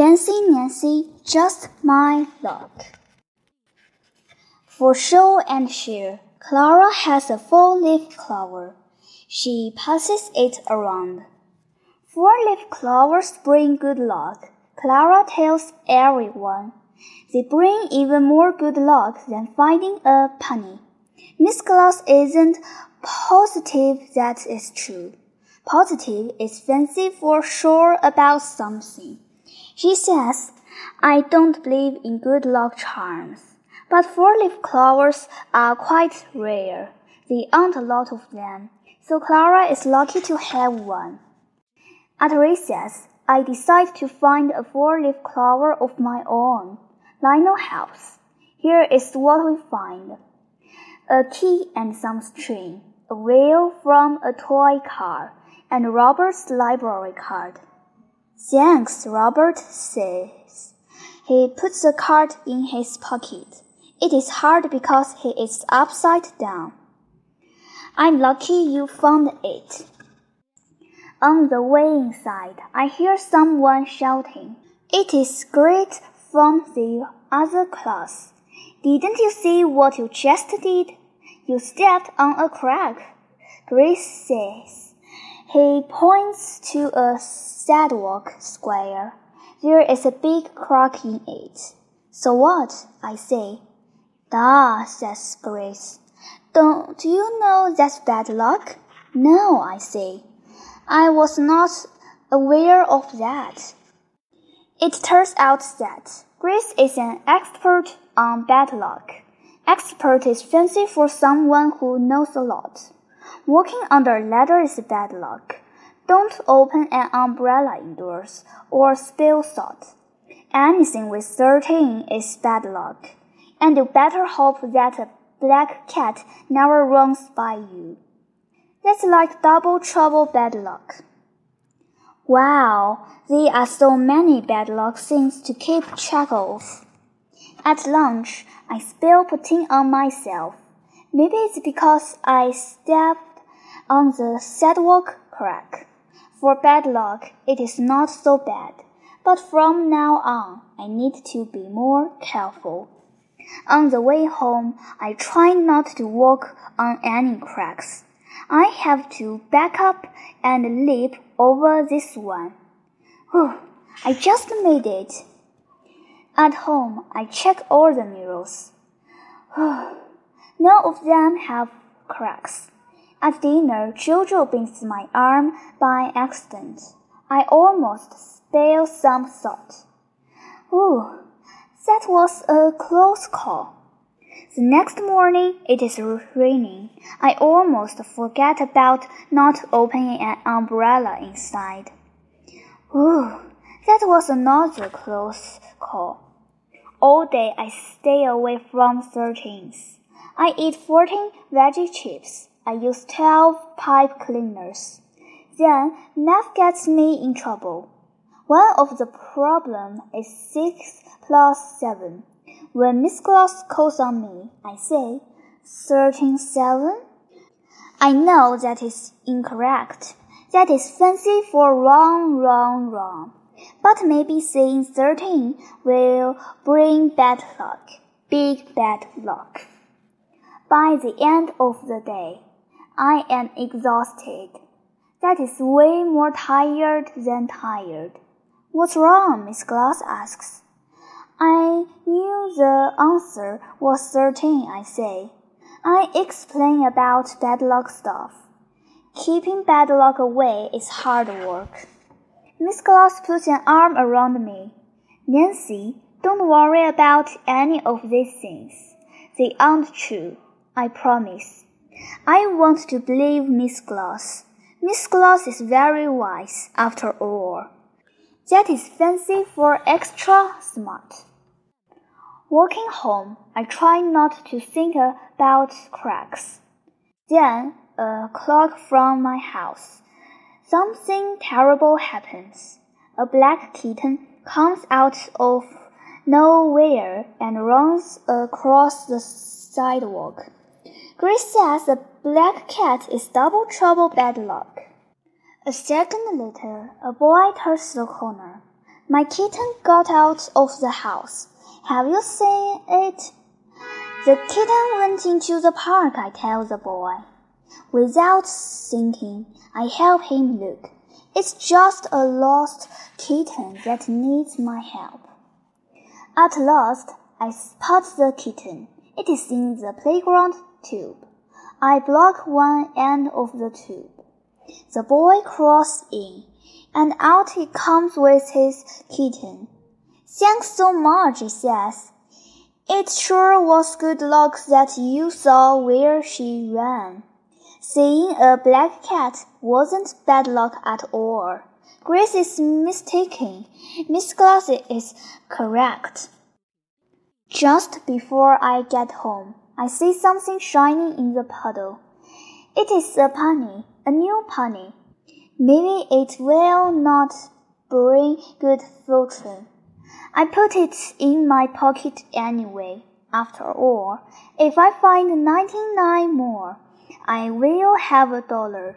Fancy Nancy, just my luck. For show and share, Clara has a four-leaf clover. She passes it around. Four-leaf clovers bring good luck, Clara tells everyone. They bring even more good luck than finding a penny. Miss Glass isn't positive that is true. Positive is fancy for sure about something. She says, I don't believe in good luck charms. But four-leaf clovers are quite rare. There aren't a lot of them, so Clara is lucky to have one. At recess, I decide to find a four-leaf clover of my own. Lionel helps. Here is what we find. A key and some string, a wheel from a toy car, and Robert's library card. Thanks, Robert says. He puts the card in his pocket. It is hard because he is upside down. I'm lucky you found it. On the way inside, I hear someone shouting. It is Grace from the other class. Didn't you see what you just did? You stepped on a crack. Grace says. He points to a sidewalk square. There is a big crack in it. So what? I say. Da, says Grace. Don't you know that's bad luck? No, I say. I was not aware of that. It turns out that Grace is an expert on bad luck. Expert is fancy for someone who knows a lot. Walking under a ladder is bad luck. Don't open an umbrella indoors or spill salt. Anything with 13 is bad luck and you better hope that a black cat never runs by you. That's like double trouble bad luck. Wow, there are so many bad luck things to keep track of. At lunch, I spill poutine on myself. Maybe it's because I stepped on the sidewalk crack. For bad luck, it is not so bad, but from now on, I need to be more careful. On the way home, I try not to walk on any cracks. I have to back up and leap over this one. Whew, I just made it. At home, I check all the mirrors. None of them have cracks. At dinner, Jojo bends my arm by accident. I almost spill some salt. Ooh, that was a close call. The next morning it is raining. I almost forget about not opening an umbrella inside. Ooh, that was another close call. All day I stay away from thirteens. I eat 14 veggie chips. I use 12 pipe cleaners. Then Neff gets me in trouble. One of the problem is 6 plus 7. When Miss Glass calls on me, I say, 13 7? I know that is incorrect. That is fancy for wrong, wrong, wrong. But maybe saying 13 will bring bad luck. Big bad luck. By the end of the day, I am exhausted. That is way more tired than tired. What's wrong? Miss Glass asks. I knew the answer was certain, I say. I explain about bad luck stuff. Keeping bad luck away is hard work. Miss Glass puts an arm around me. Nancy, don't worry about any of these things. They aren't true, I promise. I want to believe Miss Glass. Miss Glass is very wise, after all. That is fancy for extra smart. Walking home, I try not to think about cracks. Then, a clock from my house. Something terrible happens. A black kitten comes out of nowhere and runs across the sidewalk. Grace says a black cat is double trouble bad luck. A second later, a boy turns the corner. My kitten got out of the house. Have you seen it? The kitten went into the park, I tell the boy. Without thinking, I help him look. It's just a lost kitten that needs my help. At last, I spot the kitten. It is in the playground tube. I block one end of the tube. The boy crawls in, and out he comes with his kitten. Thanks so much, he says. It sure was good luck that you saw where she ran. Seeing a black cat wasn't bad luck at all. Grace is mistaken. Miss Glasses is correct. Just before I get home, I see something shining in the puddle. It is a penny, a new penny. Maybe it will not bring good fortune. I put it in my pocket anyway. After all, if I find ninety-nine more, I will have a dollar.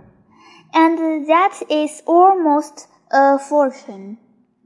And that is almost a fortune.